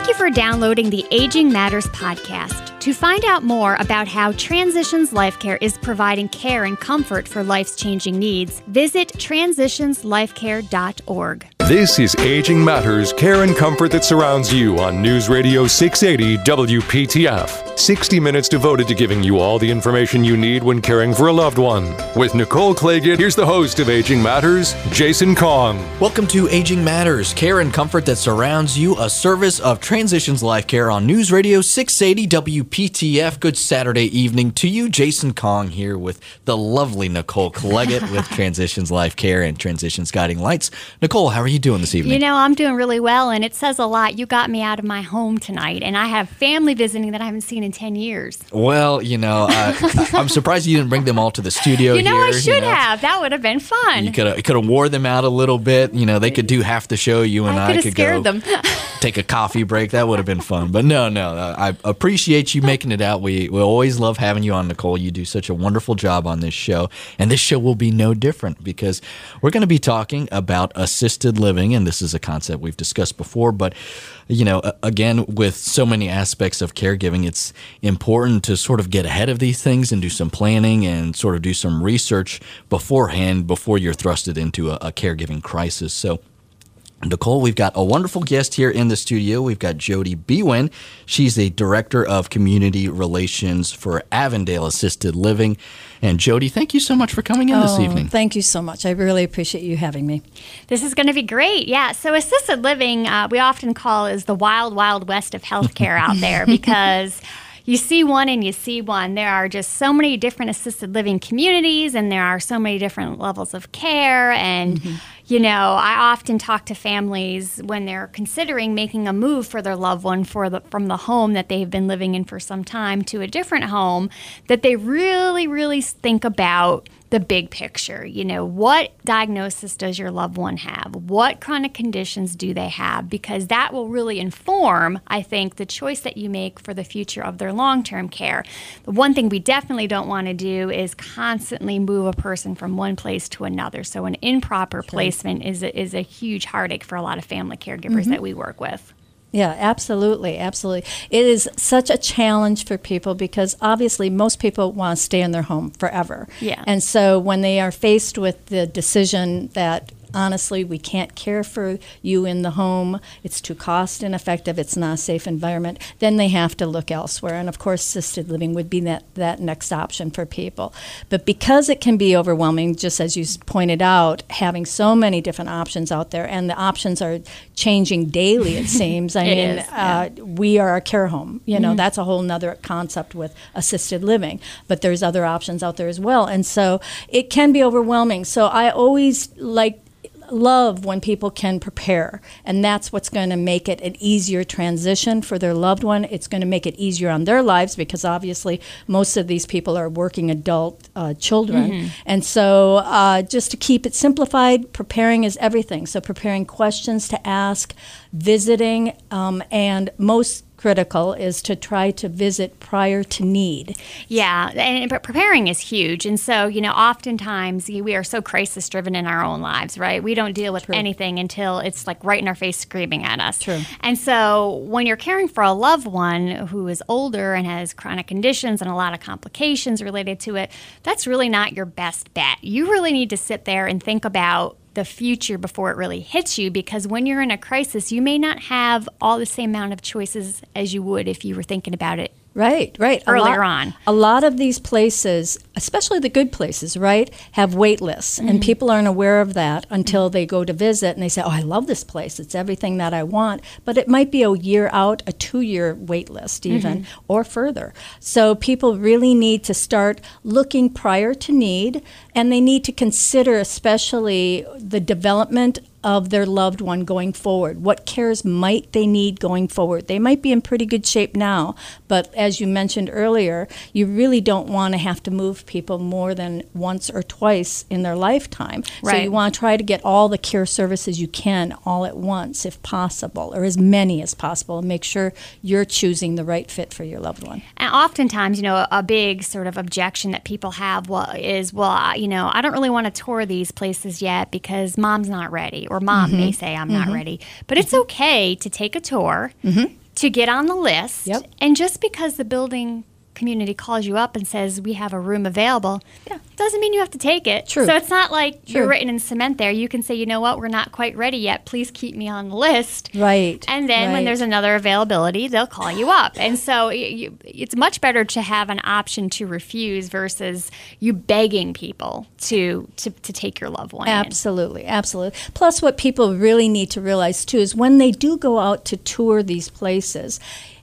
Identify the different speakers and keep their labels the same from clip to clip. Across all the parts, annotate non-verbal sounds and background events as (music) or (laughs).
Speaker 1: Thank you for downloading the Aging Matters podcast. To find out more about how Transitions Life Care is providing care and comfort for life's changing needs, visit transitionslifecare.org.
Speaker 2: This is Aging Matters Care and Comfort that surrounds you on News Radio 680 WPTF. 60 minutes devoted to giving you all the information you need when caring for a loved one. With Nicole Clagett, here's the host of Aging Matters, Jason Kong.
Speaker 3: Welcome to Aging Matters Care and Comfort that surrounds you, a service of Transitions Life Care on News Radio 680 WPTF. Good Saturday evening to you. Jason Kong here with the lovely Nicole Clagett with (laughs) Transitions Life Care and Transitions Guiding Lights. Nicole, how are you doing this evening?
Speaker 1: You know, I'm doing really well, and it says a lot. You got me out of my home tonight, and I have family visiting that I haven't seen in 10 years.
Speaker 3: Well, you know, uh, I'm surprised you didn't bring them all to the studio (laughs)
Speaker 1: You know,
Speaker 3: here,
Speaker 1: I should
Speaker 3: you know.
Speaker 1: have. That would have been fun.
Speaker 3: You could have could have wore them out a little bit. You know, they could do half the show. You and
Speaker 1: I
Speaker 3: I,
Speaker 1: could
Speaker 3: go
Speaker 1: them. (laughs)
Speaker 3: take a coffee break. That would have been fun. But no, no, I appreciate you making it out. We we always love having you on, Nicole. You do such a wonderful job on this show, and this show will be no different because we're going to be talking about assisted living, and this is a concept we've discussed before, but. You know, again, with so many aspects of caregiving, it's important to sort of get ahead of these things and do some planning and sort of do some research beforehand before you're thrusted into a, a caregiving crisis. So, Nicole, we've got a wonderful guest here in the studio. We've got Jody Bewin. She's a director of community relations for Avondale Assisted Living. And Jody, thank you so much for coming in this
Speaker 4: Oh,
Speaker 3: evening.
Speaker 4: Thank you so much. I really appreciate you having me.
Speaker 1: This is going to be great. Yeah. So, assisted living, uh, we often call is the wild, wild west of healthcare out there (laughs) because you see one and you see one. There are just so many different assisted living communities, and there are so many different levels of care. And, you know, I often talk to families when they're considering making a move for their loved one the, from the home that they've been living in for some time to a different home that they really, really think about the big picture. You know, what diagnosis does your loved one have? What chronic conditions do they have? Because that will really inform, I think, the choice that you make for the future of their long term care. The one thing we definitely don't want to do is constantly move a person from one place to another. So, an improper placement is a, is a huge heartache for a lot of family caregivers mm-hmm. that we work with.
Speaker 4: Yeah, absolutely, absolutely. It is such a challenge for people because obviously most people want to stay in their home forever.
Speaker 1: Yeah.
Speaker 4: And so when they are faced with the decision that honestly we can't care for you in the home, it's too cost ineffective, it's not a safe environment, then they have to look elsewhere. And of course, assisted living would be that, that next option for people. But because it can be overwhelming, just as you pointed out, having so many different options out there, and the options are changing daily, it (laughs) seems. I
Speaker 1: It
Speaker 4: mean,
Speaker 1: is,
Speaker 4: uh, we are a care home. You know, that's a whole nother concept with assisted living. But there's other options out there as well, and so it can be overwhelming. So I always like love when people can prepare and that's what's going to make it an easier transition for their loved one. It's going to make it easier on their lives because obviously most of these people are working adult uh, children. And so uh, just to keep it simplified preparing is everything. So preparing questions to ask visiting um, and most critical is to try to visit prior to need
Speaker 1: Yeah, and but preparing is huge. And so, you know, oftentimes we are so crisis driven in our own lives, right? We don't deal with anything until it's like right in our face screaming at us.
Speaker 4: True.
Speaker 1: And so, when you're caring for a loved one who is older and has chronic conditions and a lot of complications related to it, that's really not your best bet. You really need to sit there and think about the future before it really hits you because when you're in a crisis, you may not have all the same amount of choices as you would if you were thinking about it
Speaker 4: Right, right. A
Speaker 1: Earlier
Speaker 4: lot-
Speaker 1: on.
Speaker 4: A lot of these places, especially the good places, right, have wait lists.
Speaker 1: Mm-hmm.
Speaker 4: And people aren't aware of that until they go to visit and they say, Oh, I love this place. It's everything that I want. But it might be a year out, a two year wait list, even,
Speaker 1: Mm-hmm.
Speaker 4: or further. So people really need to start looking prior to need and they need to consider, especially, the development of their loved one going forward. What cares might they need going forward? They might be in pretty good shape now, but as you mentioned earlier, you really don't want to have to move people more than once or twice in their lifetime. So you want to try to get all the care services you can all at once if possible, or as many as possible, and make sure you're choosing the right fit for your loved one.
Speaker 1: And oftentimes, you know, a, a big sort of objection that people have well, is, well, you know, I don't really want to tour these places yet because mom's not ready, or mom may mm-hmm. say I'm not mm-hmm. ready. But it's mm-hmm. okay to take a tour. to get on the list.
Speaker 4: Yep.
Speaker 1: And just because the building community calls you up and says we have a room available,
Speaker 4: Yeah.
Speaker 1: doesn't mean you have to take it.
Speaker 4: True.
Speaker 1: So it's not like you're written in cement there. You can say, you know what, we're not quite ready yet. Please keep me on the list.
Speaker 4: Right.
Speaker 1: And then when there's another availability, they'll call you up. And so you, it's much better to have an option to refuse versus you begging people to to, to take your loved one in.
Speaker 4: Absolutely, absolutely. Plus, what people really need to realize too is when they do go out to tour these places,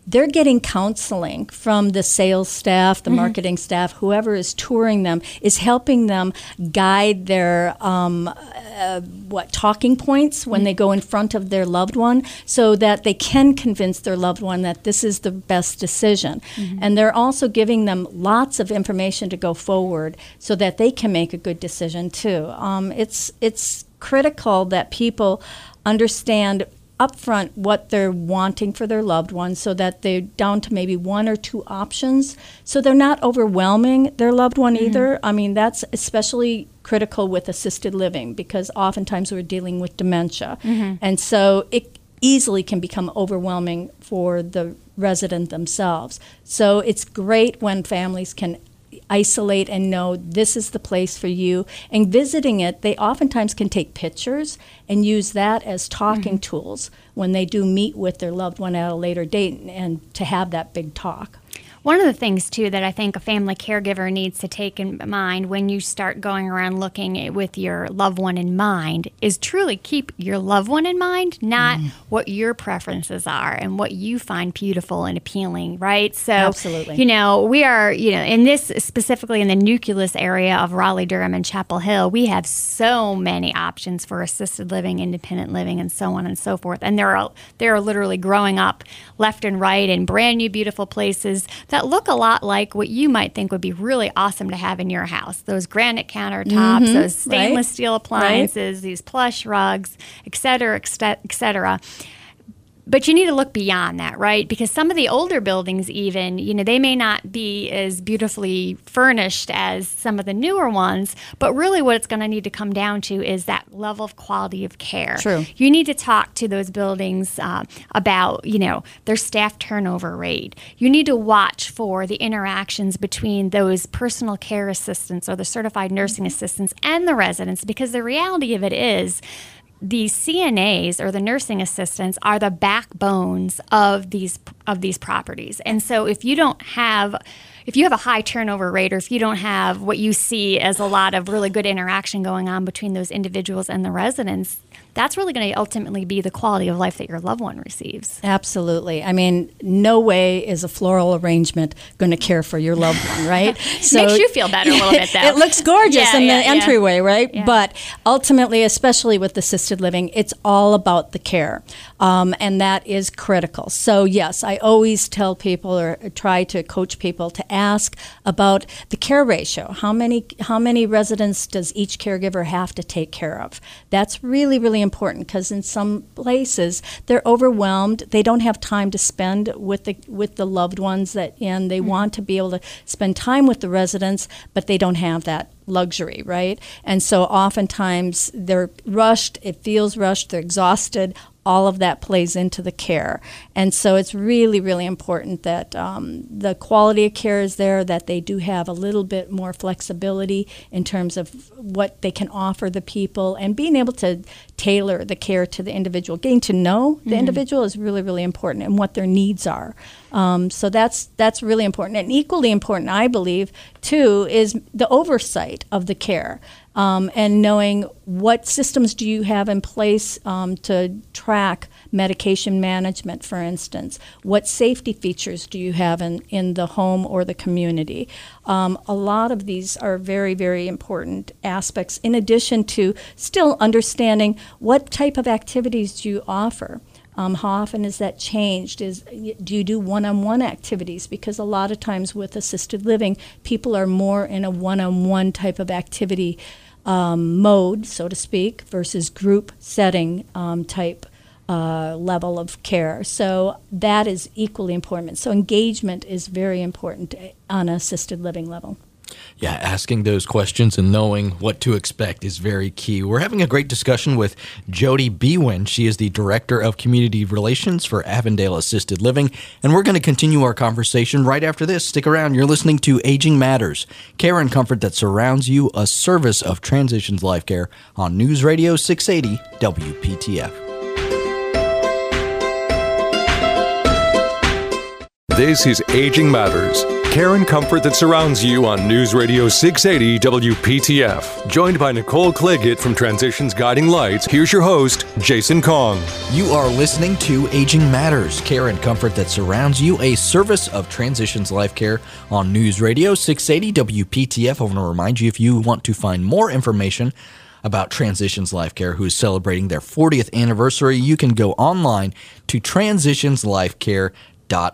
Speaker 4: they're getting counseling from the sales staff, the marketing staff, whoever is touring them is helping them guide their um, uh, what talking points when they go in front of their loved one, so that they can convince their loved one that this is the best decision. And they're also giving them lots of information to go forward, so that they can make a good decision too. Um, it's it's critical that people understand upfront what they're wanting for their loved ones so that they're down to maybe one or two options. So they're not overwhelming their loved one mm-hmm. either. I mean that's especially critical with assisted living because oftentimes we're dealing with dementia. Mm-hmm. And so it easily can become overwhelming for the resident themselves. So it's great when families can isolate and know this is the place for you. And visiting it, they oftentimes can take pictures and use that as talking mm-hmm. tools when they do meet with their loved one at a later date and, and to have that big talk.
Speaker 1: One of the things, too, that I think a family caregiver needs to take in mind when you start going around looking with your loved one in mind is truly keep your loved one in mind, not mm. what your preferences are and what you find beautiful and appealing, right? So,
Speaker 4: Absolutely.
Speaker 1: you know, we are, you know, in this specifically in the nucleus area of Raleigh, Durham, and Chapel Hill, we have so many options for assisted living, independent living, and so on and so forth. And there are there are literally growing up left and right in brand new, beautiful places that look a lot like what you might think would be really awesome to have in your house. Those granite countertops, mm-hmm. those stainless steel appliances, these plush rugs, et cetera, et cet- et cetera but you need to look beyond that, right? Because some of the older buildings, even, you know, they may not be as beautifully furnished as some of the newer ones, but really what it's going to need to come down to is that level of quality of care.
Speaker 4: True.
Speaker 1: You need to talk to those buildings uh, about, you know, their staff turnover rate. You need to watch for the interactions between those personal care assistants or the certified nursing assistants and the residents, because the reality of it is, the CNAs or the nursing assistants are the backbones of these of these properties. And so if you don't have if you have a high turnover rate or if you don't have what you see as a lot of really good interaction going on between those individuals and the residents, that's really going to ultimately be the quality of life that your loved one receives.
Speaker 4: Absolutely. I mean, no way is a floral arrangement going to care for your loved one, (laughs) right?
Speaker 1: It makes you feel better a little bit, (laughs) though.
Speaker 4: it looks gorgeous
Speaker 1: Yeah,
Speaker 4: in
Speaker 1: yeah,
Speaker 4: the
Speaker 1: yeah.
Speaker 4: entryway, right? But ultimately, especially with assisted living, it's all about the care, um, and that is critical. So yes, I always tell people or try to coach people to ask about the care ratio. How many how many residents does each caregiver have to take care of? That's really really important because in some places they're overwhelmed. They don't have time to spend with the with the loved ones that and they mm-hmm. want to be able to spend time with the residents, but they don't have that luxury, right? And so oftentimes they're rushed, it feels rushed, they're exhausted. All of that plays into the care. And so it's really, really important that um, the quality of care is there, that they do have a little bit more flexibility in terms of what they can offer the people and being able to tailor the care to the individual. Getting to know the individual is really, really important and what their needs are. Um, so that's that's really important, and equally important, I believe, too, is the oversight of the care um, and knowing what systems do you have in place um, to track medication management, for instance. What safety features do you have in, in the home or the community? Um, a lot of these are very, very important aspects. In addition to still understanding what type of activities do you offer. Um, how often is that changed? Is do you do one-on-one activities? Because a lot of times with assisted living, people are more in a one-on-one type of activity um, mode, so to speak, versus group setting um, type uh, level of care. So that is equally important. So engagement is very important on assisted living level.
Speaker 3: Yeah, asking those questions and knowing what to expect is very key. We're having a great discussion with Jody Bewin. She is the Director of Community Relations for Avondale Assisted Living, and we're going to continue our conversation right after this. Stick around. You're listening to Aging Matters, care and comfort that surrounds you, a service of Transitions Life Care on News Radio 680 WPTF.
Speaker 2: This is Aging Matters, care and comfort that surrounds you on News Radio 680 WPTF. Joined by Nicole Clagett from Transitions Guiding Lights, here's your host, Jason Kong.
Speaker 3: You are listening to Aging Matters, care and comfort that surrounds you, a service of Transitions Life Care on News Radio 680 WPTF. I want to remind you if you want to find more information about Transitions Life Care, who is celebrating their 40th anniversary, you can go online to transitionslifecare.com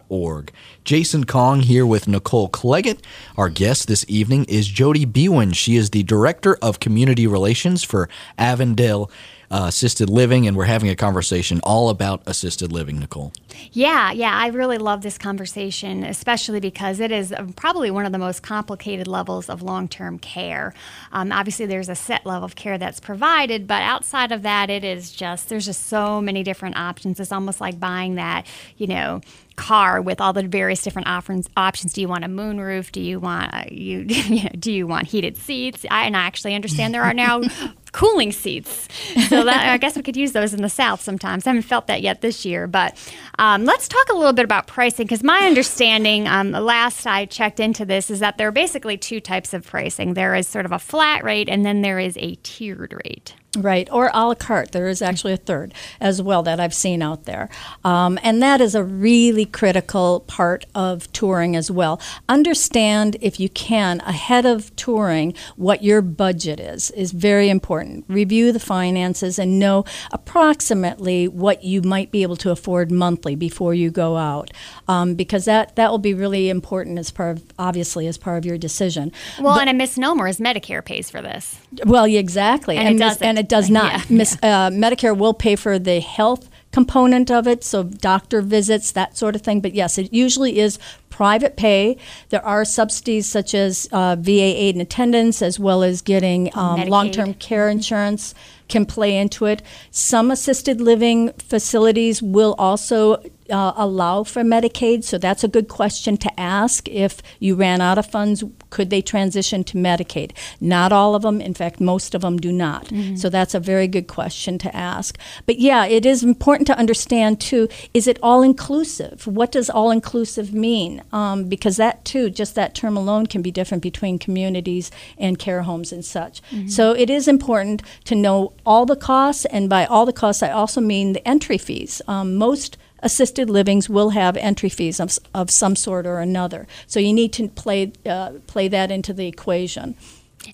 Speaker 3: org. Jason Kong here with Nicole Clagett. Our guest this evening is Jody Bewin. She is the Director of Community Relations for Avondale uh, Assisted Living, and we're having a conversation all about assisted living, Nicole.
Speaker 1: Yeah, yeah, I really love this conversation, especially because it is probably one of the most complicated levels of long term care. Um, obviously, there's a set level of care that's provided, but outside of that, it is just, there's just so many different options. It's almost like buying that, you know, car with all the various different options. Options. Do you want a moonroof? Do you want uh, you, (laughs) you know, do you want heated seats? I, and I actually understand there are now (laughs) cooling seats. So that, I guess we could use those in the South sometimes. I haven't felt that yet this year, but um, let's talk a little bit about pricing because my understanding, um, last I checked into this, is that there are basically two types of pricing. There is sort of a flat rate, and then there is a tiered rate.
Speaker 4: Right, or a la carte. There is actually a third as well that I've seen out there. Um, and that is a really critical part of touring as well. Understand, if you can, ahead of touring, what your budget is, is very important. Review the finances and know approximately what you might be able to afford monthly before you go out. Um, because that, that will be really important as part of, obviously, as part of your decision.
Speaker 1: Well, but, and a misnomer is Medicare pays for this.
Speaker 4: Well, exactly.
Speaker 1: And, and it doesn't.
Speaker 4: And it does not. Yeah, Miss, Uh, Medicare will pay for the health component of it, so doctor visits, that sort of thing. But yes, it usually is private pay. There are subsidies such as uh, VA aid and attendance, as well as getting um, long term care insurance can play into it. Some assisted living facilities will also uh, allow for Medicaid, so that's a good question to ask. If you ran out of funds, could they transition to Medicaid? Not all of them, in fact, most of them do not. Mm-hmm. So that's a very good question to ask. But yeah, it is important to understand too is it all inclusive? What does all inclusive mean? Um, because that too, just that term alone, can be different between communities and care homes and such. Mm-hmm. So it is important to know all the costs, and by all the costs, I also mean the entry fees. Um, most assisted livings will have entry fees of, of some sort or another. So you need to play uh, play that into the equation.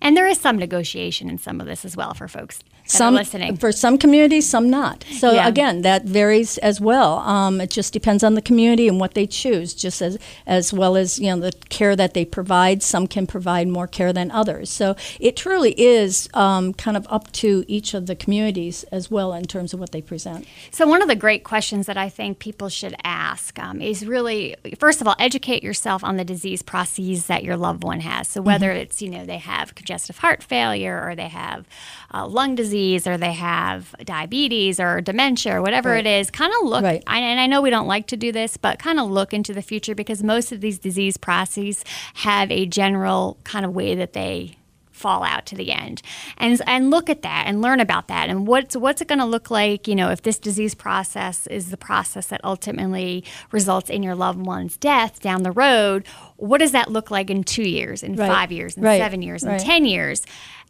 Speaker 1: And there is some negotiation in some of this as well for folks
Speaker 4: some
Speaker 1: listening.
Speaker 4: For some communities, some not. So yeah. again, that varies as well. Um, it just depends on the community and what they choose, just as as well as you know the care that they provide. Some can provide more care than others. So it truly is um, kind of up to each of the communities as well in terms of what they present.
Speaker 1: So one of the great questions that I think people should ask um, is really, first of all, educate yourself on the disease processes that your loved one has. So whether mm-hmm. it's you know they have congestive heart failure or they have uh, lung disease or they have diabetes or dementia or whatever right. it is, kind of look. Right. I, and I know we don't like to do this, but kind of look into the future because most of these disease processes have a general kind of way that they fall out to the end and and look at that and learn about that and what's what's it going to look like you know if this disease process is the process that ultimately results in your loved one's death down the road what does that look like in 2 years in right. 5 years in right. 7 years in 10 years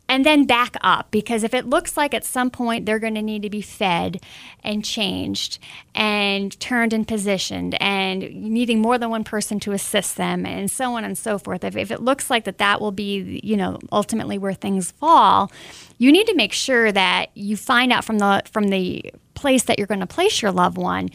Speaker 1: and then back up because if it looks like at some point they're going to need to be fed and changed and turned and positioned and needing more than one person to assist them and so on and so forth if, if it looks like that that will be you know ultimately where things fall you need to make sure that you find out from the from the place that you're going to place your loved one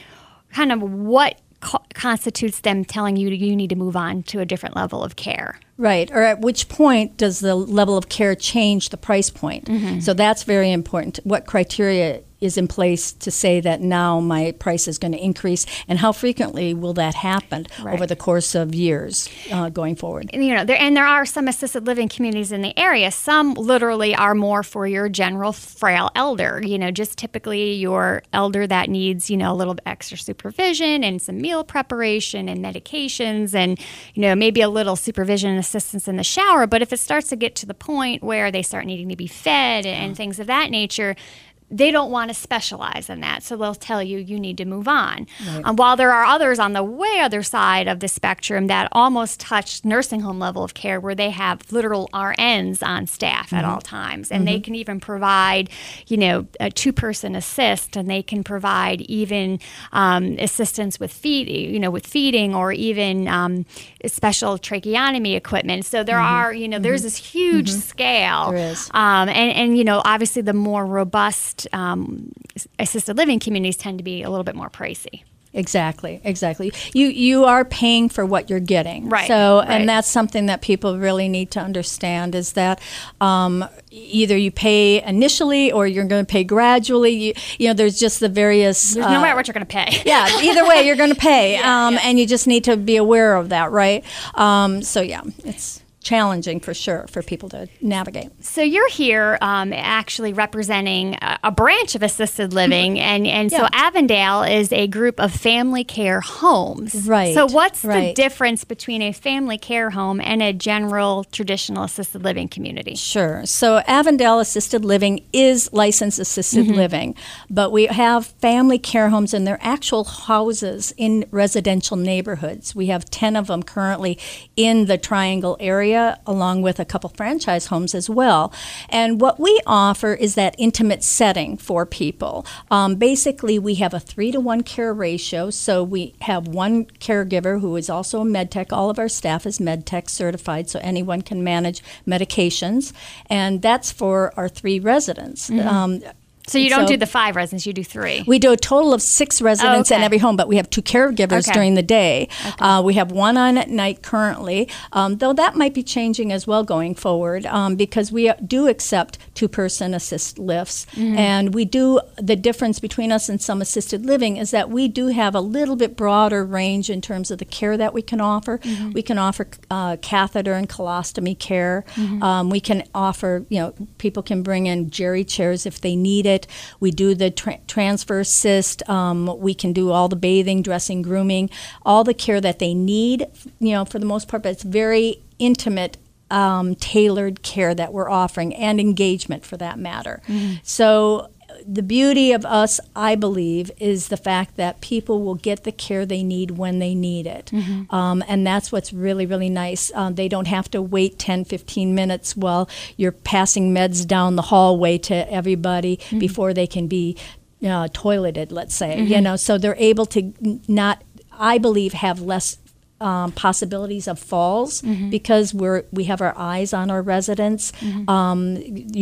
Speaker 1: kind of what co- constitutes them telling you you need to move on to a different level of care
Speaker 4: Right. Or at which point does the level of care change the price point?
Speaker 1: Mm-hmm.
Speaker 4: So that's very important. What criteria is in place to say that now my price is going to increase, and how frequently will that happen
Speaker 1: Right.
Speaker 4: over the course of years uh, going forward?
Speaker 1: you know there and there are some assisted living communities in the area some literally are more for your general frail elder you know just typically your elder that needs you know a little extra supervision and some meal preparation and medications and you know maybe a little supervision and assistance in the shower but if it starts to get to the point where they start needing to be fed and mm. things of that nature they don't want to specialize in that. So they'll tell you you need to move on. Um, while there are others on the way other side of the spectrum that almost touch nursing home level of care where they have literal RNs on staff at all times. And they can even provide, you know, a two person assist and they can provide even um, assistance with feed, you know, with feeding or even um, special tracheotomy equipment. So there are, you know, there's this huge scale.
Speaker 4: There is.
Speaker 1: Um, and, and, you know, obviously the more robust um, assisted living communities tend to be a little bit more pricey.
Speaker 4: Exactly, exactly. You you are paying for what you're getting,
Speaker 1: Right,
Speaker 4: So,
Speaker 1: right.
Speaker 4: and that's something that people really need to understand is that um, either you pay initially or you're going to pay gradually. You, you know, there's just the various.
Speaker 1: There's
Speaker 4: uh,
Speaker 1: no matter what you're going to pay. (laughs)
Speaker 4: yeah, either way, you're going to pay, (laughs) um, and you just need to be aware of that, right? Um, so, yeah, it's challenging for sure for people to navigate.
Speaker 1: So you're here um, actually representing a, a branch of assisted living, and, and so Avondale is a group of family care homes.
Speaker 4: Right,
Speaker 1: So what's the difference between a family care home and a general traditional assisted living community?
Speaker 4: Sure. So Avondale Assisted Living is licensed assisted
Speaker 1: Mm-hmm.
Speaker 4: living, but we have family care homes and they're actual houses in residential neighborhoods. We have 10 of them currently in the Triangle area, along with a couple franchise homes as well. And what we offer is that intimate setting for people. Um, basically, we have a three to one care ratio. So we have one caregiver who is also a med tech. All of our staff is med tech certified, so anyone can manage medications. And that's for our three residents. Um,
Speaker 1: So you don't
Speaker 4: So-
Speaker 1: do the five residents, you do three.
Speaker 4: we do a total of six residents in
Speaker 1: okay.
Speaker 4: every home, but we have two caregivers
Speaker 1: Okay.
Speaker 4: during the day. Uh, we have one on at night currently, um, though that might be changing as well going forward um, because we do accept two person assist lifts. And we do, the difference between us and some assisted living is that we do have a little bit broader range in terms of the care that we can offer. We can offer uh, catheter and colostomy care. Um, we can offer, you know, people can bring in geri chairs if they need it. We do the tra- transfer assist. Um, we can do all the bathing, dressing, grooming, all the care that they need, you know, for the most part, but it's very intimate. Um, tailored care that we're offering and engagement for that matter. So, the beauty of us, I believe, is the fact that people will get the care they need when they need it. Um, and that's what's really, really nice. Um, they don't have to wait 10, 15 minutes while you're passing meds down the hallway to everybody before they can be uh, toileted, let's say. You know, so they're able to not, I believe, have less um, possibilities of falls because we're we have our eyes on our residents. Um,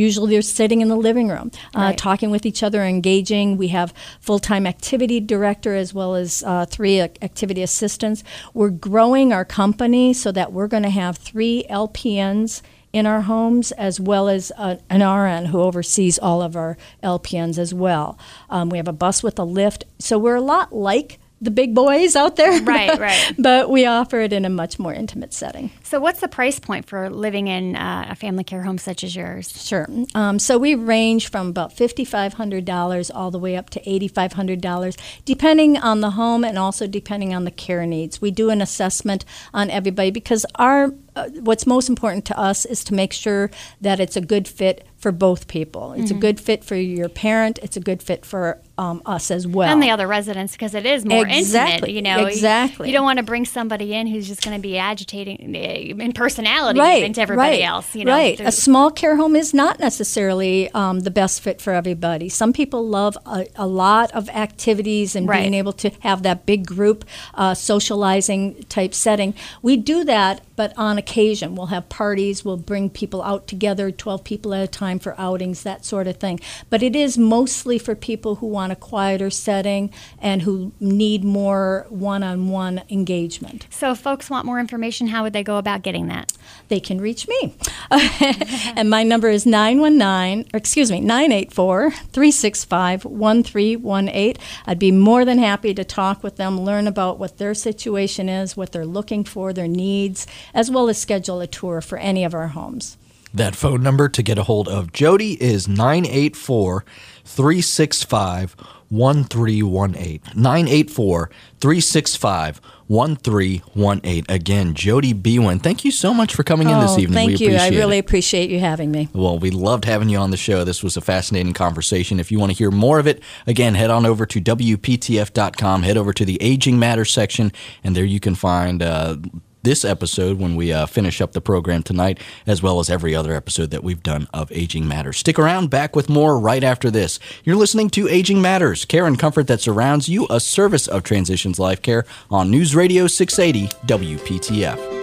Speaker 4: usually, they're sitting in the living room, uh,
Speaker 1: Right.
Speaker 4: talking with each other, engaging. We have full time activity director as well as uh, three activity assistants. We're growing our company so that we're going to have three LPNs. In our homes, as well as an RN who oversees all of our LPNs as well. Um, we have a bus with a lift. So we're a lot like the big boys out there.
Speaker 1: Right, right. (laughs)
Speaker 4: but we offer it in a much more intimate setting.
Speaker 1: So what's the price point for living in uh, a family care home such as yours?
Speaker 4: Sure. Um, so we range from about $5,500 all the way up to $8,500, depending on the home and also depending on the care needs. We do an assessment on everybody because our uh, what's most important to us is to make sure that it's a good fit for both people. It's a good fit for your parent. It's a good fit for um, us as well.
Speaker 1: and the other residents because it is more
Speaker 4: Exactly,
Speaker 1: intimate. You know,
Speaker 4: exactly.
Speaker 1: You don't want to bring somebody in who's just going to be agitating eh, in personality
Speaker 4: right,
Speaker 1: even to everybody
Speaker 4: right,
Speaker 1: else. You know,
Speaker 4: right.
Speaker 1: through-
Speaker 4: A small care home is not necessarily um, the best fit for everybody. Some people love a, a lot of activities and
Speaker 1: Right.
Speaker 4: being able to have that big group uh, socializing type setting. We do that, but on occasion we'll have parties. We'll bring people out together, twelve people at a time for outings, that sort of thing. But it is mostly for people who want want a quieter setting and who need more one on one engagement.
Speaker 1: So, if folks want more information, how would they go about getting that?
Speaker 4: They can reach me. (laughs) and my number is 919, or excuse me, 984 365 1318. I'd be more than happy to talk with them, learn about what their situation is, what they're looking for, their needs, as well as schedule a tour for any of our homes.
Speaker 3: That phone number to get a hold of Jody is 984 365 1318. 984 365 1318. Again, Jody Bewin, thank you so much for coming in this
Speaker 4: Oh,
Speaker 3: evening.
Speaker 4: Thank
Speaker 3: we
Speaker 4: you. I really
Speaker 3: it.
Speaker 4: appreciate you having me.
Speaker 3: Well, we loved having you on the show. This was a fascinating conversation. If you want to hear more of it, again, head on over to WPTF.com, head over to the Aging Matters section, and there you can find. Uh, this episode when we uh, finish up the program tonight, as well as every other episode that we've done of Aging Matters. Stick around, back with more right after this. You're listening to Aging Matters, care and comfort that surrounds you, a service of Transitions Life Care on News Radio 680 WPTF.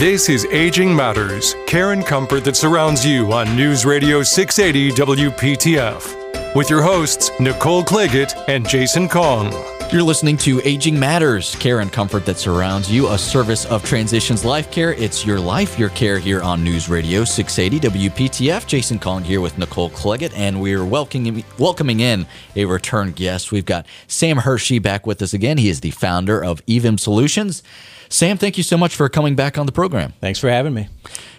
Speaker 2: This is Aging Matters, care and comfort that surrounds you on News Radio 680 WPTF. With your hosts, Nicole Clagett and Jason Kong.
Speaker 3: You're listening to Aging Matters, care and comfort that surrounds you, a service of Transitions Life Care. It's your life, your care here on News Radio 680 WPTF. Jason Kong here with Nicole Clagett, and we're welcoming, welcoming in a return guest. We've got Sam Hershey back with us again. He is the founder of EVIM Solutions. Sam, thank you so much for coming back on the program.
Speaker 5: Thanks for having me.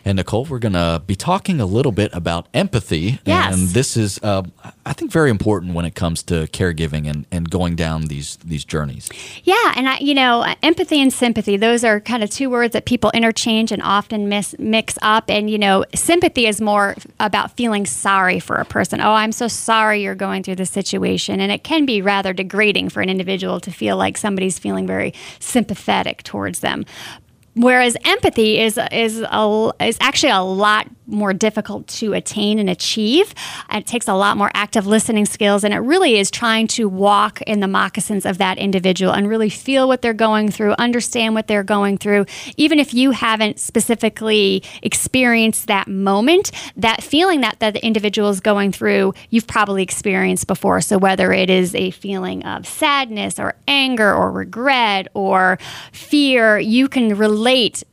Speaker 3: And Nicole, we're going to be talking a little bit about empathy.
Speaker 1: Yes.
Speaker 3: And this is, uh, I think, very important when it comes to caregiving and, and going down these these journeys.
Speaker 1: Yeah, and I, you know, empathy and sympathy, those are kind of two words that people interchange and often miss, mix up. And, you know, sympathy is more about feeling sorry for a person. Oh, I'm so sorry you're going through this situation. And it can be rather degrading for an individual to feel like somebody's feeling very sympathetic towards them. Whereas empathy is is a, is actually a lot more difficult to attain and achieve. It takes a lot more active listening skills, and it really is trying to walk in the moccasins of that individual and really feel what they're going through, understand what they're going through, even if you haven't specifically experienced that moment. That feeling that that the individual is going through, you've probably experienced before. So whether it is a feeling of sadness or anger or regret or fear, you can relate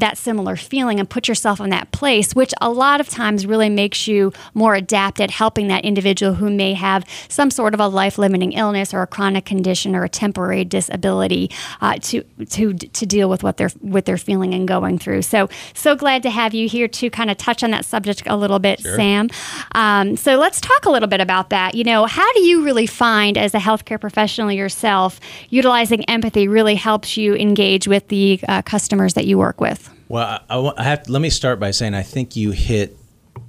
Speaker 1: that similar feeling and put yourself in that place, which a lot of times really makes you more adept at helping that individual who may have some sort of a life limiting illness or a chronic condition or a temporary disability uh, to to to deal with what they're what they're feeling and going through. So so glad to have you here to kind of touch on that subject a little bit, Sam. Um, so let's talk a little bit about that. You know, how do you really find as a healthcare professional yourself utilizing empathy really helps you engage with the uh, customers that you work with?
Speaker 5: Well, I, I have let me start by saying I think you hit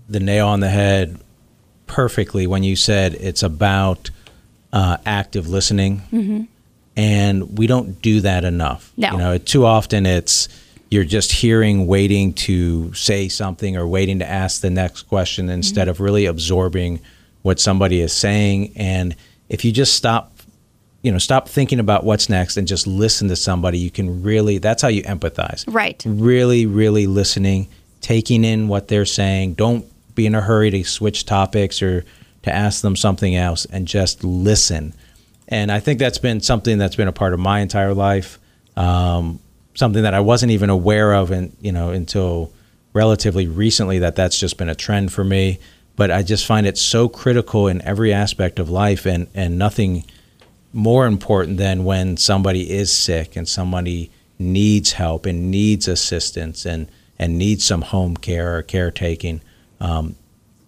Speaker 5: the nail on the head perfectly when you said it's about uh, active listening, and we don't do that enough.
Speaker 1: No.
Speaker 5: You know, too often it's you're just hearing, waiting to say something or waiting to ask the next question instead of really absorbing what somebody is saying. And if you just stop you know stop thinking about what's next and just listen to somebody. You can really that's how you empathize.
Speaker 1: Right.
Speaker 5: really really listening taking in what they're saying. Don't be in a hurry to switch topics or to ask them something else and just listen. And i think that's been something that's been a part of my entire life um, something that i wasn't even aware of and you know until relatively recently that that's just been a trend for me. But i just find it so critical in every aspect of life and and nothing more important than when somebody is sick and somebody needs help and needs assistance and and needs some home care or caretaking. Um,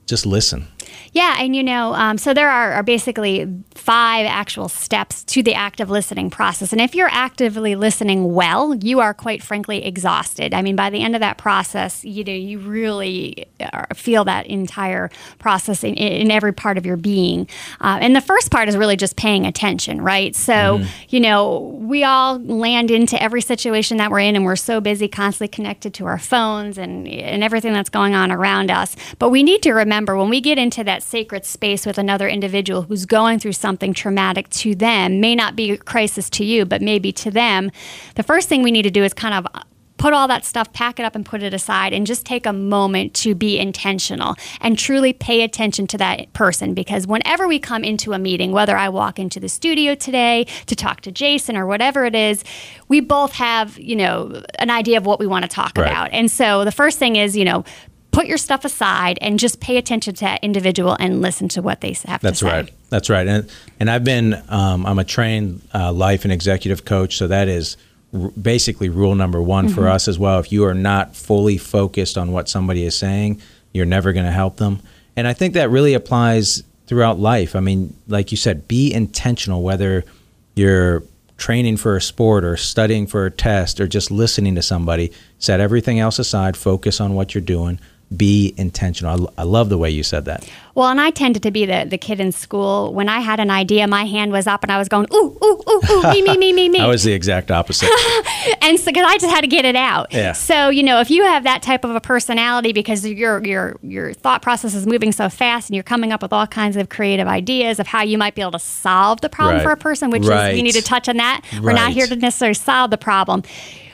Speaker 5: just listen.
Speaker 1: Yeah, and you know, um, so there are, are basically five actual steps to the active listening process. And if you're actively listening well, you are quite frankly exhausted. I mean, by the end of that process, you know, you really feel that entire process in, in every part of your being. Uh, and the first part is really just paying attention, right? So, you know, we all land into every situation that we're in, and we're so busy, constantly connected to our phones and and everything that's going on around us. But we need to remember when we get into that sacred space with another individual who's going through something traumatic to them, may not be a crisis to you, but maybe to them, the first thing we need to do is kind of put all that stuff, pack it up, and put it aside, and just take a moment to be intentional and truly pay attention to that person. Because whenever we come into a meeting, whether I walk into the studio today to talk to Jason or whatever it is, we both have, you know, an idea of what we want to talk
Speaker 5: Right.
Speaker 1: about. And so the first thing is, you know, put your stuff aside and just pay attention to that individual and listen to what they have
Speaker 5: That's
Speaker 1: to say.
Speaker 5: That's right. That's right. And and I've been um, I'm a trained uh, life and executive coach, so that is r- basically rule number one for
Speaker 1: Mm-hmm.
Speaker 5: us as well. If you are not fully focused on what somebody is saying, you're never going to help them. And I think that really applies throughout life. I mean, like you said, be intentional whether you're training for a sport or studying for a test or just listening to somebody. Set everything else aside, focus on what you're doing. Be intentional. I, I love the way you said that.
Speaker 1: Well, and I tended to be the, the kid in school. When I had an idea, my hand was up and I was going, ooh, ooh, ooh, ooh, me, me, me, me, me. (laughs)
Speaker 5: I was the exact opposite. (laughs)
Speaker 1: and so because I just had to get it out.
Speaker 5: Yeah.
Speaker 1: So you know, if you have that type of a personality, because your your your thought process is moving so fast, and you're coming up with all kinds of creative ideas of how you might be able to solve the problem
Speaker 5: Right.
Speaker 1: for a person, which is we need to touch on that. We're not here to necessarily solve the problem.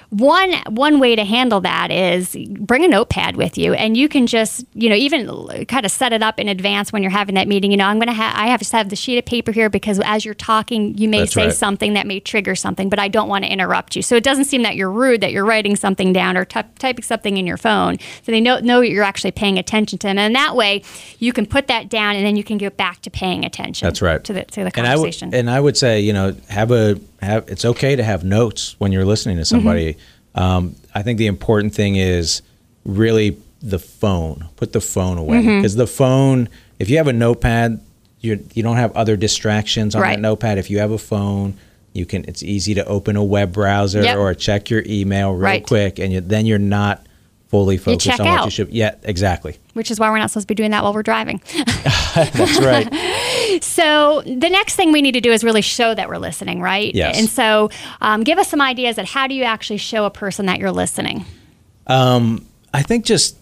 Speaker 1: One one way to handle that is bring a notepad with you, and you can just you know even kind of set it up in advance when you're having that meeting. You know, I'm going to have I have to have the sheet of paper here because as you're talking, you may
Speaker 5: That's
Speaker 1: say
Speaker 5: right.
Speaker 1: something that may trigger something, but I don't want to interrupt you. So it doesn't seem that you're rude that you're writing something down or ty- typing something in your phone. So they know know you're actually paying attention to them, and that way you can put that down, and then you can get back to paying attention.
Speaker 5: That's right.
Speaker 1: to the to the
Speaker 5: and I
Speaker 1: conversation.
Speaker 5: and I would say you know have a have it's okay to have notes when you're listening to somebody.
Speaker 1: Mm-hmm.
Speaker 5: Um, I think the important thing is really the phone. Put the phone away
Speaker 1: Mm-hmm.
Speaker 5: because the phone. If you have a notepad, you you don't have other distractions on
Speaker 1: Right.
Speaker 5: that notepad. If you have a phone. You can. It's easy to open a web browser
Speaker 1: Yep.
Speaker 5: or check your email real
Speaker 1: Right.
Speaker 5: quick, and you, then you're not fully focused on what you
Speaker 1: out.
Speaker 5: should. Yeah, exactly.
Speaker 1: which is why we're not supposed to be doing that while we're driving. (laughs)
Speaker 5: That's right. (laughs)
Speaker 1: So the next thing we need to do is really show that we're listening, right?
Speaker 5: Yes.
Speaker 1: And so um, give us some ideas at how do you actually show a person that you're listening?
Speaker 5: I think just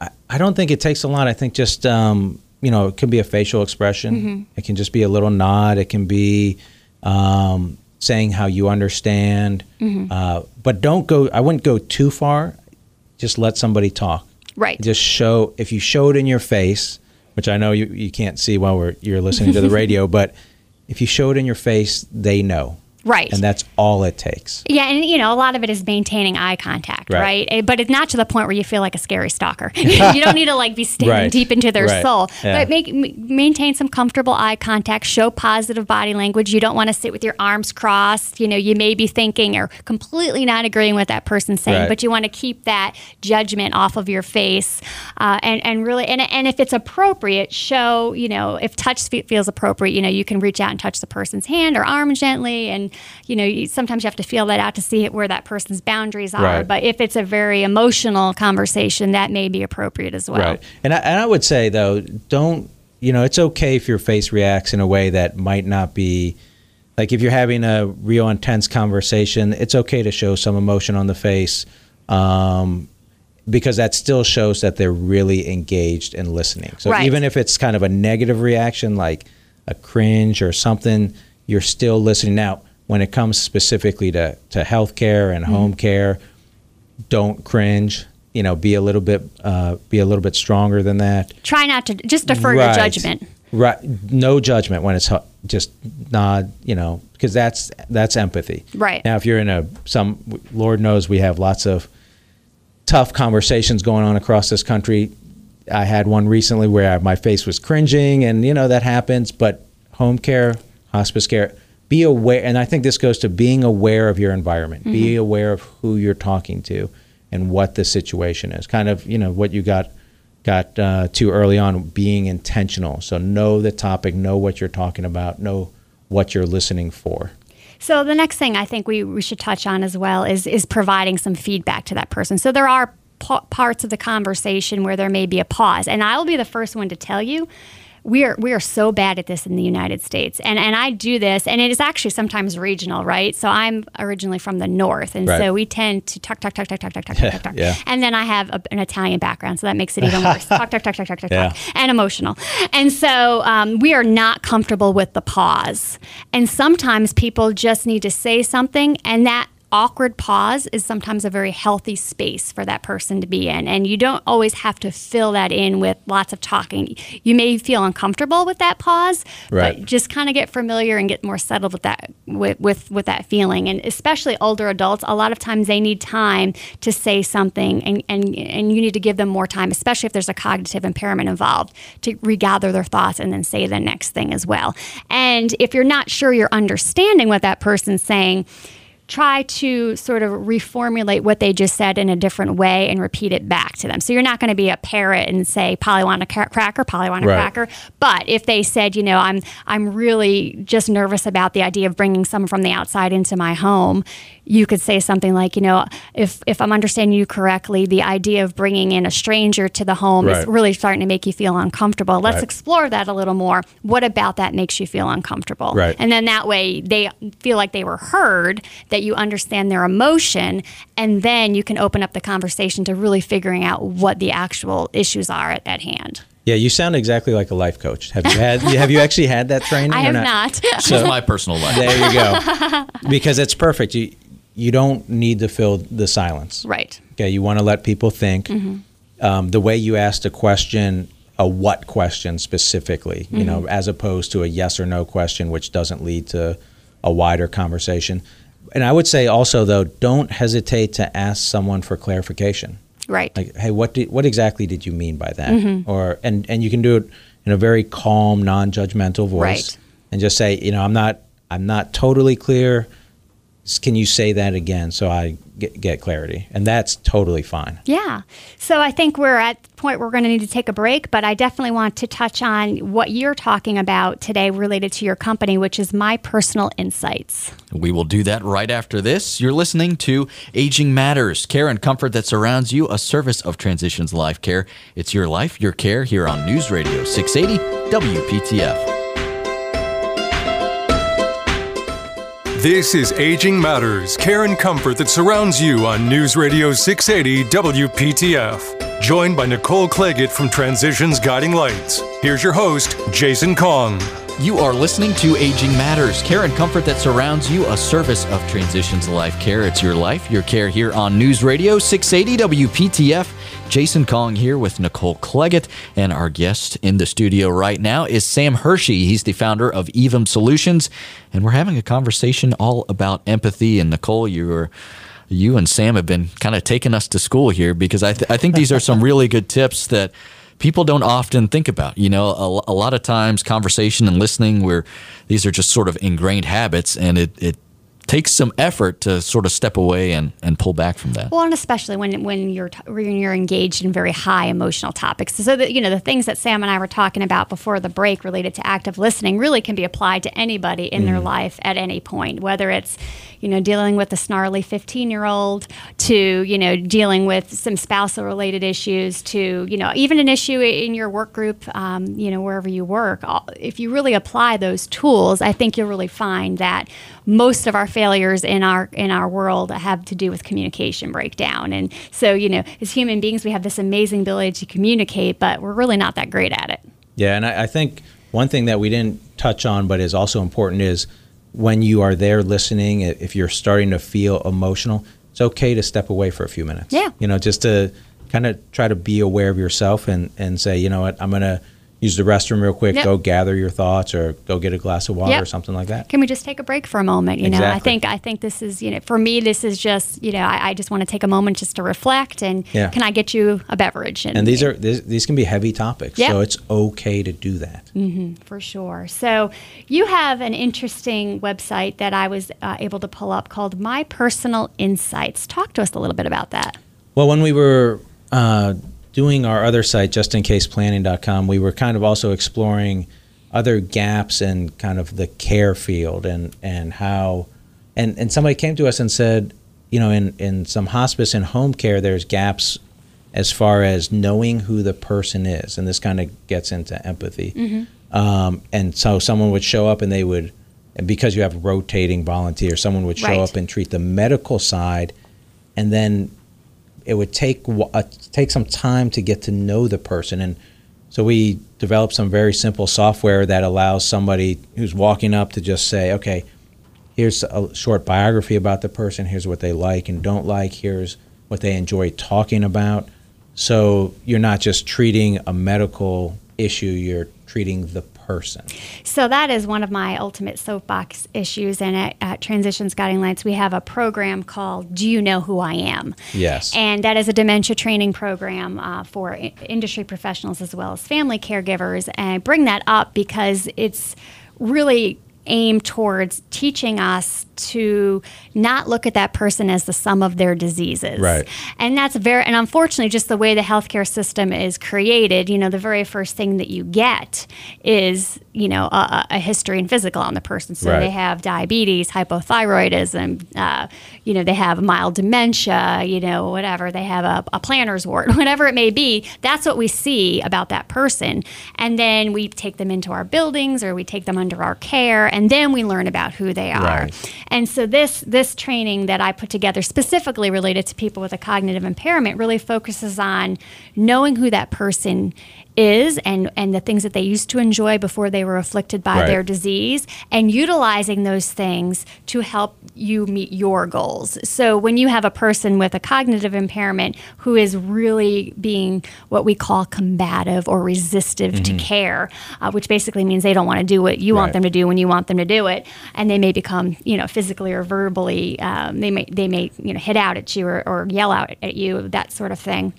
Speaker 5: I, I don't think it takes a lot. I think just um, you know, it can be a facial expression. It can just be a little nod. It can be um, saying how you understand. Uh, but don't go. I wouldn't go too far. Just let somebody talk.
Speaker 1: Right.
Speaker 5: Just show if you show it in your face, which I know you, you can't see while we're you're listening to the (laughs) radio, but if you show it in your face, they know.
Speaker 1: Right.
Speaker 5: And that's all it takes.
Speaker 1: Yeah, and you know, a lot of it is maintaining eye contact,
Speaker 5: Right.
Speaker 1: right? Eh, But it's not to the point where you feel like a scary stalker. (laughs) you don't need to like be (laughs) staring
Speaker 5: Right.
Speaker 1: deep into their
Speaker 5: Right.
Speaker 1: soul,
Speaker 5: Yeah.
Speaker 1: but make maintain some comfortable eye contact. Show positive body language. You don't want to sit with your arms crossed. You know, you may be thinking or completely not agreeing with that person saying, but you want to keep that judgment off of your face, uh, and and really, and and if it's appropriate, show you know if touch feels appropriate, you know, you can reach out and touch the person's hand or arm gently, and you know, you, sometimes you have to feel that out to see where that person's boundaries are.
Speaker 5: Right.
Speaker 1: But if it's a very emotional conversation, that may be appropriate as well.
Speaker 5: Right. And I, and I would say though, don't you know, it's okay if your face reacts in a way that might not be like if you're having a real intense conversation, it's okay to show some emotion on the face. Um, because that still shows that they're really engaged and listening. So
Speaker 1: Right.
Speaker 5: even if it's kind of a negative reaction, like a cringe or something, you're still listening. Now, when it comes specifically to, to healthcare and home care, don't cringe. You know, be a little bit uh, be a little bit stronger than that.
Speaker 1: Try not to just defer your judgment.
Speaker 5: Right. No judgment when it's just nod. You know, because that's that's empathy.
Speaker 1: Right.
Speaker 5: Now, if you're in a some Lord knows we have lots of tough conversations going on across this country. I had one recently where my face was cringing, and you know that happens. But home care, hospice care, be aware. And I think this goes to being aware of your environment. Be aware of who you're talking to and what the situation is. Kind of, you know, what you got got uh, too early on. Being intentional. So know the topic, know what you're talking about, know what you're listening for.
Speaker 1: So the next thing I think we, we should touch on as well is is providing some feedback to that person. So there are pa- parts of the conversation where there may be a pause, and I will be the first one to tell you we are we are so bad at this in the United States, and and I do this, and it is actually sometimes regional, right? So I'm originally from the north, and
Speaker 5: right.
Speaker 1: so we tend to talk, talk, talk, talk, talk, talk, talk, talk, talk,
Speaker 5: yeah.
Speaker 1: and then I have a, an Italian background, so that makes it even worse. talk, talk, talk, talk, talk, talk,
Speaker 5: yeah.
Speaker 1: talk, and emotional, and so um, we are not comfortable with the pause, and sometimes people just need to say something, and that awkward pause is sometimes a very healthy space for that person to be in. And you don't always have to fill that in with lots of talking. You may feel uncomfortable with that pause,
Speaker 5: Right.
Speaker 1: but just kind of get familiar and get more settled with that with, with with that feeling. And especially older adults, a lot of times they need time to say something and, and and you need to give them more time, especially if there's a cognitive impairment involved, to regather their thoughts and then say the next thing as well. And if you're not sure you're understanding what that person's saying, try to sort of reformulate what they just said in a different way and repeat it back to them. So you're not going to be a parrot and say Polly want a cra- cracker, Polly want a
Speaker 5: Right.
Speaker 1: cracker. But if they said, you know, I'm I'm really just nervous about the idea of bringing someone from the outside into my home, you could say something like, you know, if if I'm understanding you correctly, the idea of bringing in a stranger to the home is really starting to make you feel uncomfortable. Let's
Speaker 5: Right.
Speaker 1: explore that a little more. What about that makes you feel uncomfortable?
Speaker 5: Right.
Speaker 1: And then that way they feel like they were heard, that you understand their emotion, and then you can open up the conversation to really figuring out what the actual issues are at, at hand.
Speaker 5: Yeah, you sound exactly like a life coach. Have you had? have you actually had that training? (laughs)
Speaker 1: I
Speaker 5: or
Speaker 1: have not.
Speaker 3: This is my personal life.
Speaker 5: There you go. (laughs) because it's perfect. You you don't need to fill the silence.
Speaker 1: right.
Speaker 5: Okay, you want to let people think. Um, the way you asked a question, a what question specifically, you know, as opposed to a yes or no question, which doesn't lead to a wider conversation. And I would say also though, don't hesitate to ask someone for clarification.
Speaker 1: Right.
Speaker 5: Like, hey, what did, what exactly did you mean by that? Mm-hmm. Or and and you can do it in a very calm, non-judgmental voice,
Speaker 1: Right.
Speaker 5: and just say, you know, I'm not I'm not totally clear. S- Can you say that again so I get, get clarity? And that's totally fine.
Speaker 1: Yeah. So I think we're at the point where we're going to need to take a break, but I definitely want to touch on what you're talking about today related to your company, which is my personal insights.
Speaker 3: We will do that right after this. You're listening to Aging Matters, care and comfort that surrounds you, a service of Transitions Life Care. It's your life, your care here on News Radio 680 WPTF.
Speaker 2: This is Aging Matters, care and comfort that surrounds you on News Radio 680 WPTF. Joined by Nicole Clagett from Transitions Guiding Lights. Here's your host, Jason Kong.
Speaker 3: You are listening to Aging Matters, care and comfort that surrounds you, a service of Transitions Life Care. It's your life, your care here on News Radio 680 WPTF. Jason Kong here with Nicole Clagett, and our guest in the studio right now is Sam Hershey. He's the founder of Evum Solutions, and we're having a conversation all about empathy. And Nicole, you're you and Sam have been kind of taking us to school here because I, th- I think these are some really good tips that people don't often think about. You know, a, a lot of times conversation and listening, where these are just sort of ingrained habits, and it, it takes some effort to sort of step away and, and pull back from that.
Speaker 1: Well, and especially when when you're t- when you're engaged in very high emotional topics. So that you know the things that Sam and I were talking about before the break related to active listening really can be applied to anybody in their mm-hmm. life at any point, whether it's you know dealing with a snarly 15 year old to you know dealing with some spousal related issues to you know even an issue in your work group, um, you know wherever you work. If you really apply those tools, I think you'll really find that most of our failures in our in our world have to do with communication breakdown. And so, you know, as human beings, we have this amazing ability to communicate, but we're really not that great at it.
Speaker 5: Yeah, and I, I think one thing that we didn't touch on, but is also important, is when you are there listening, if you're starting to feel emotional, it's okay to step away for a few minutes.
Speaker 1: Yeah.
Speaker 5: You know, just to kind of try to be aware of yourself and, and say, you know what, I'm going to use the restroom real quick,
Speaker 1: Yep.
Speaker 5: go gather your thoughts, or go get a glass of water
Speaker 1: Yep.
Speaker 5: or something like that.
Speaker 1: Can we just take a break for a moment? You know, I think I think this is you know for me this is just you know I, I just want to take a moment just to reflect and
Speaker 5: Yeah.
Speaker 1: can I get you a beverage?
Speaker 5: And these are these, these can be heavy topics,
Speaker 1: Yeah.
Speaker 5: so it's okay to do that.
Speaker 1: for sure. So you have an interesting website that I was uh, able to pull up called My Personal Insights. Talk to us a little bit about that.
Speaker 5: Well, when we were uh, doing our other site, justinCasePlanning.com, we were kind of also exploring other gaps in kind of the care field and, and how, and, and somebody came to us and said, you know, in, in some hospice and home care, there's gaps as far as knowing who the person is. And this kind of gets into empathy. Um, and so someone would show up and they would, and because you have rotating volunteers, someone would show
Speaker 1: Right.
Speaker 5: up and treat the medical side and then it would take uh, take some time to get to know the person and so we developed some very simple software that allows somebody who's walking up to just say okay here's a short biography about the person. Here's what they like and don't like. Here's what they enjoy talking about. So you're not just treating a medical issue, you're treating the person.
Speaker 1: So that is one of my ultimate soapbox issues. And at, at, Transitions Guiding Lights, we have a program called "Do You Know Who I Am?"
Speaker 5: Yes,
Speaker 1: and that is a dementia training program uh, for I- industry professionals as well as family caregivers. And I bring that up because it's really aimed towards teaching us to not look at that person as the sum of their diseases.
Speaker 5: Right.
Speaker 1: And that's very, and unfortunately, just the way the healthcare system is created, you know, the very first thing that you get is, you know, a, a history and physical on the person. So
Speaker 5: Right.
Speaker 1: they have diabetes, hypothyroidism, uh, you know, they have mild dementia, you know, whatever. They have a, a plantar's wart, (laughs) whatever it may be. That's what we see about that person. And then we take them into our buildings or we take them under our care, and then we learn about who they are.
Speaker 5: Right.
Speaker 1: And so this this training that I put together specifically related to people with a cognitive impairment really focuses on knowing who that person is and and the things that they used to enjoy before they were afflicted by
Speaker 5: Right.
Speaker 1: their disease and utilizing those things to help you meet your goals. So when you have a person with a cognitive impairment who is really being what we call combative or resistive to care, uh, which basically means they don't want to do what you want them to do when you want them to do it, and they may become you know physically or verbally um, they may they may you know hit out at you or, or yell out at you that sort of thing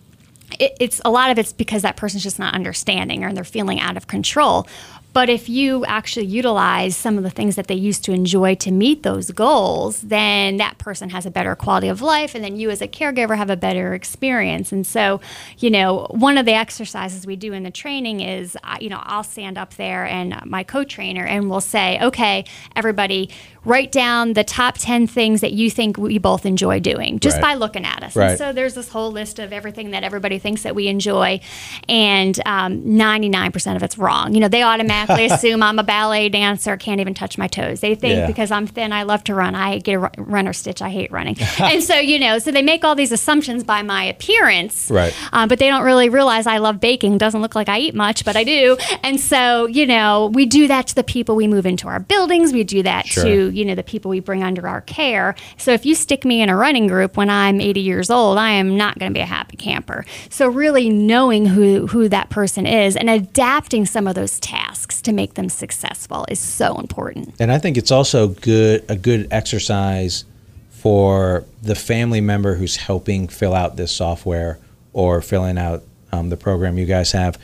Speaker 1: it, it's a lot of it's because that person's just not understanding or they're feeling out of control. But if you actually utilize some of the things that they used to enjoy to meet those goals, then that person has a better quality of life, and then you as a caregiver have a better experience. And so, you know, one of the exercises we do in the training is, uh, you know, I'll stand up there and my co-trainer, and we'll say, okay, everybody, write down the top ten things that you think we both enjoy doing, just
Speaker 5: Right.
Speaker 1: by looking at us.
Speaker 5: Right.
Speaker 1: And so there's this whole list of everything that everybody thinks that we enjoy, and um, 99% of it's wrong. You know, they automatically assume I'm a ballet dancer, can't even touch my toes. They think
Speaker 5: Yeah.
Speaker 1: because I'm thin, I love to run. I get a runner stitch. I hate running. (laughs) and so, you know, so they make all these assumptions by my appearance,
Speaker 5: Right.
Speaker 1: um, but they don't really realize I love baking. Doesn't look like I eat much, but I do. And so, you know, we do that to the people we move into our buildings. We do that
Speaker 5: Sure.
Speaker 1: to, you know, the people we bring under our care. So if you stick me in a running group when I'm 80 years old, I am not going to be a happy camper. So really knowing who, who that person is and adapting some of those tasks to make them successful is so important.
Speaker 5: And I think it's also good a good exercise for the family member who's helping fill out this software or filling out um, the program you guys have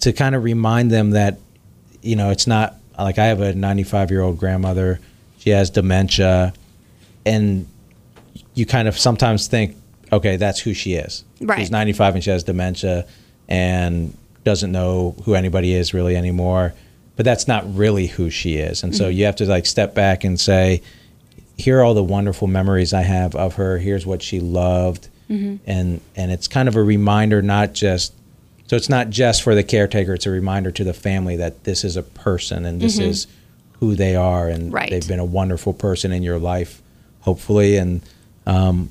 Speaker 5: to kind of remind them that you know it's not like I have a 95 year old grandmother. She has dementia, and you kind of sometimes think, okay, that's who she is.
Speaker 1: Right.
Speaker 5: She's 95 and she has dementia and doesn't know who anybody is really anymore. But that's not really who she is. And so mm-hmm. you have to like step back and say, here are all the wonderful memories I have of her. Here's what she loved. Mm-hmm. And and it's kind of a reminder not just so it's not just for the caretaker, it's a reminder to the family that this is a person and this mm-hmm. is who they are and
Speaker 1: Right.
Speaker 5: they've been a wonderful person in your life, hopefully, and um,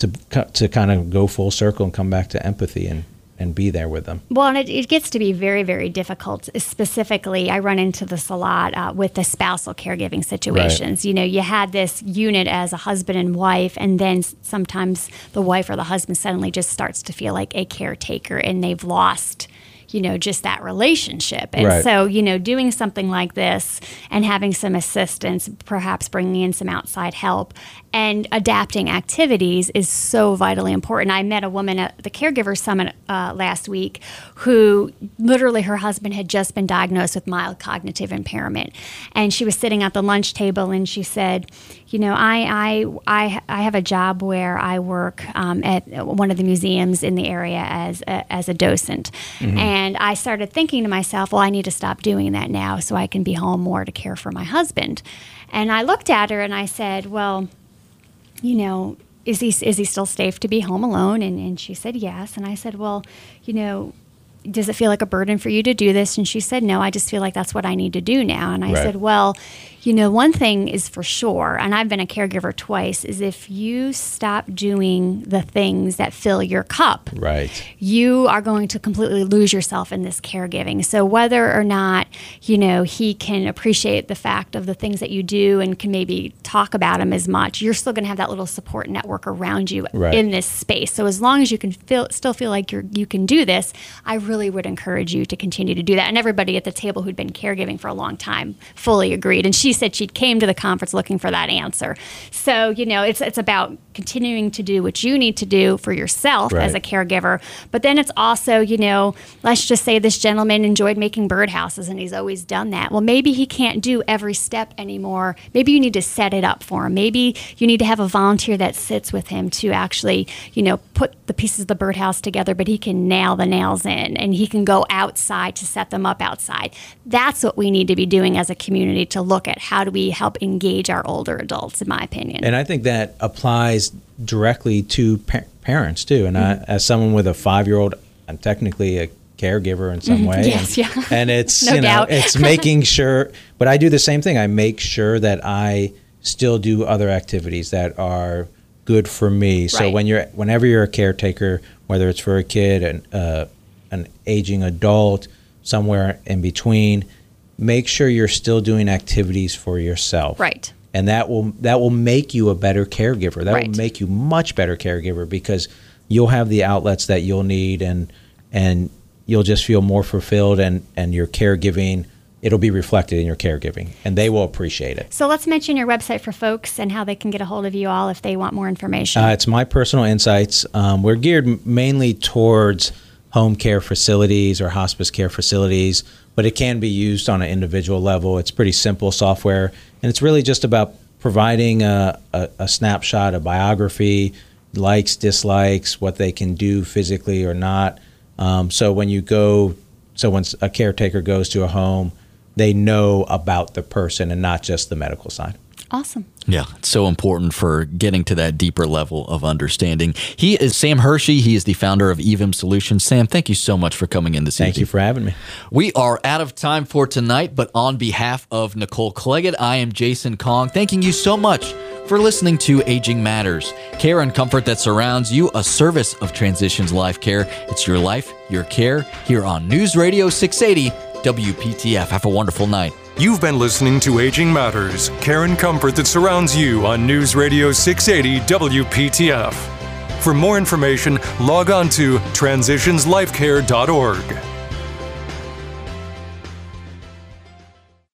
Speaker 5: to to kind of go full circle and come back to empathy and and be there with them.
Speaker 1: Well, and it, it gets to be very, very difficult. Specifically, I run into this a lot uh, with the spousal caregiving situations. You know, you had this unit as a husband and wife, and then sometimes the wife or the husband suddenly just starts to feel like a caretaker and they've lost. You know, just that relationship. And
Speaker 5: Right.
Speaker 1: so, you know, doing something like this and having some assistance, perhaps bringing in some outside help and adapting activities is so vitally important. I met a woman at the Caregiver Summit uh, last week who literally her husband had just been diagnosed with mild cognitive impairment. And she was sitting at the lunch table and she said, You know, I, I, I, I have a job where I work um, at one of the museums in the area as a, as a docent. And I started thinking to myself, Well, I need to stop doing that now so I can be home more to care for my husband. And I looked at her and I said, Well, you know, is he is he still safe to be home alone? And and she said yes. And I said, well, you know, does it feel like a burden for you to do this? And she said, no. I just feel like that's what I need to do now. And I
Speaker 5: Right.
Speaker 1: said, well, You know, one thing is for sure, and I've been a caregiver twice, is if you stop doing the things that fill your cup,
Speaker 5: Right.
Speaker 1: you are going to completely lose yourself in this caregiving. So whether or not, you know, he can appreciate the fact of the things that you do and can maybe talk about them as much, you're still going to have that little support network around you
Speaker 5: Right.
Speaker 1: in this space. So as long as you can feel still feel like you're you can do this, I really would encourage you to continue to do that. And everybody at the table who'd been caregiving for a long time fully agreed. And she said she came to the conference looking for that answer. So, you know, it's it's about continuing to do what you need to do for yourself as a caregiver. But then it's also, you know, let's just say this gentleman enjoyed making birdhouses and he's always done that. Well, maybe he can't do every step anymore. Maybe you need to set it up for him. Maybe you need to have a volunteer that sits with him to actually, you know, put the pieces of the birdhouse together, but he can nail the nails in and he can go outside to set them up outside. That's what we need to be doing as a community to look at how do we help engage our older adults, in my opinion.
Speaker 5: And I think that applies directly to pa- parents too. And I, as someone with a five-year-old, I'm technically a caregiver in some way.
Speaker 1: Yes,
Speaker 5: and,
Speaker 1: yeah.
Speaker 5: And it's (laughs)
Speaker 1: No
Speaker 5: you know
Speaker 1: doubt.
Speaker 5: it's making sure. But I do the same thing. I make sure that I still do other activities that are good for me. So when you're whenever you're a caretaker, whether it's for a kid and uh, an aging adult, somewhere in between, make sure you're still doing activities for yourself
Speaker 1: Right.
Speaker 5: and that will that will make you a better caregiver. That
Speaker 1: Right.
Speaker 5: will make you much better caregiver because you'll have the outlets that you'll need and and you'll just feel more fulfilled and and your caregiving it'll be reflected in your caregiving and they will appreciate it.
Speaker 1: So let's mention your website for folks and how they can get a hold of you all if they want more information.
Speaker 5: Uh, it's my personal insights. Um, we're geared mainly towards home care facilities or hospice care facilities, but it can be used on an individual level. It's pretty simple software, and it's really just about providing a, a, a snapshot, a biography, likes, dislikes, what they can do physically or not. Um, so when you go, so when a caretaker goes to a home, they know about the person and not just the medical side.
Speaker 1: Awesome.
Speaker 3: Yeah, it's so important for getting to that deeper level of understanding. He is Sam Hershey. He is the founder of Evim Solutions. Sam, thank you so much for coming in this
Speaker 5: Thank
Speaker 3: evening.
Speaker 5: Thank you for having me.
Speaker 3: We are out of time for tonight, but on behalf of Nicole Clagett, I am Jason Kong, thanking you so much for listening to Aging Matters. Care and comfort that surrounds you, a service of Transitions Life Care. It's your life, your care, here on News Radio 680 WPTF. Have a wonderful night.
Speaker 2: You've been listening to Aging Matters, care and comfort that surrounds you on News Radio 680 WPTF. For more information, log on to transitionslifecare.org.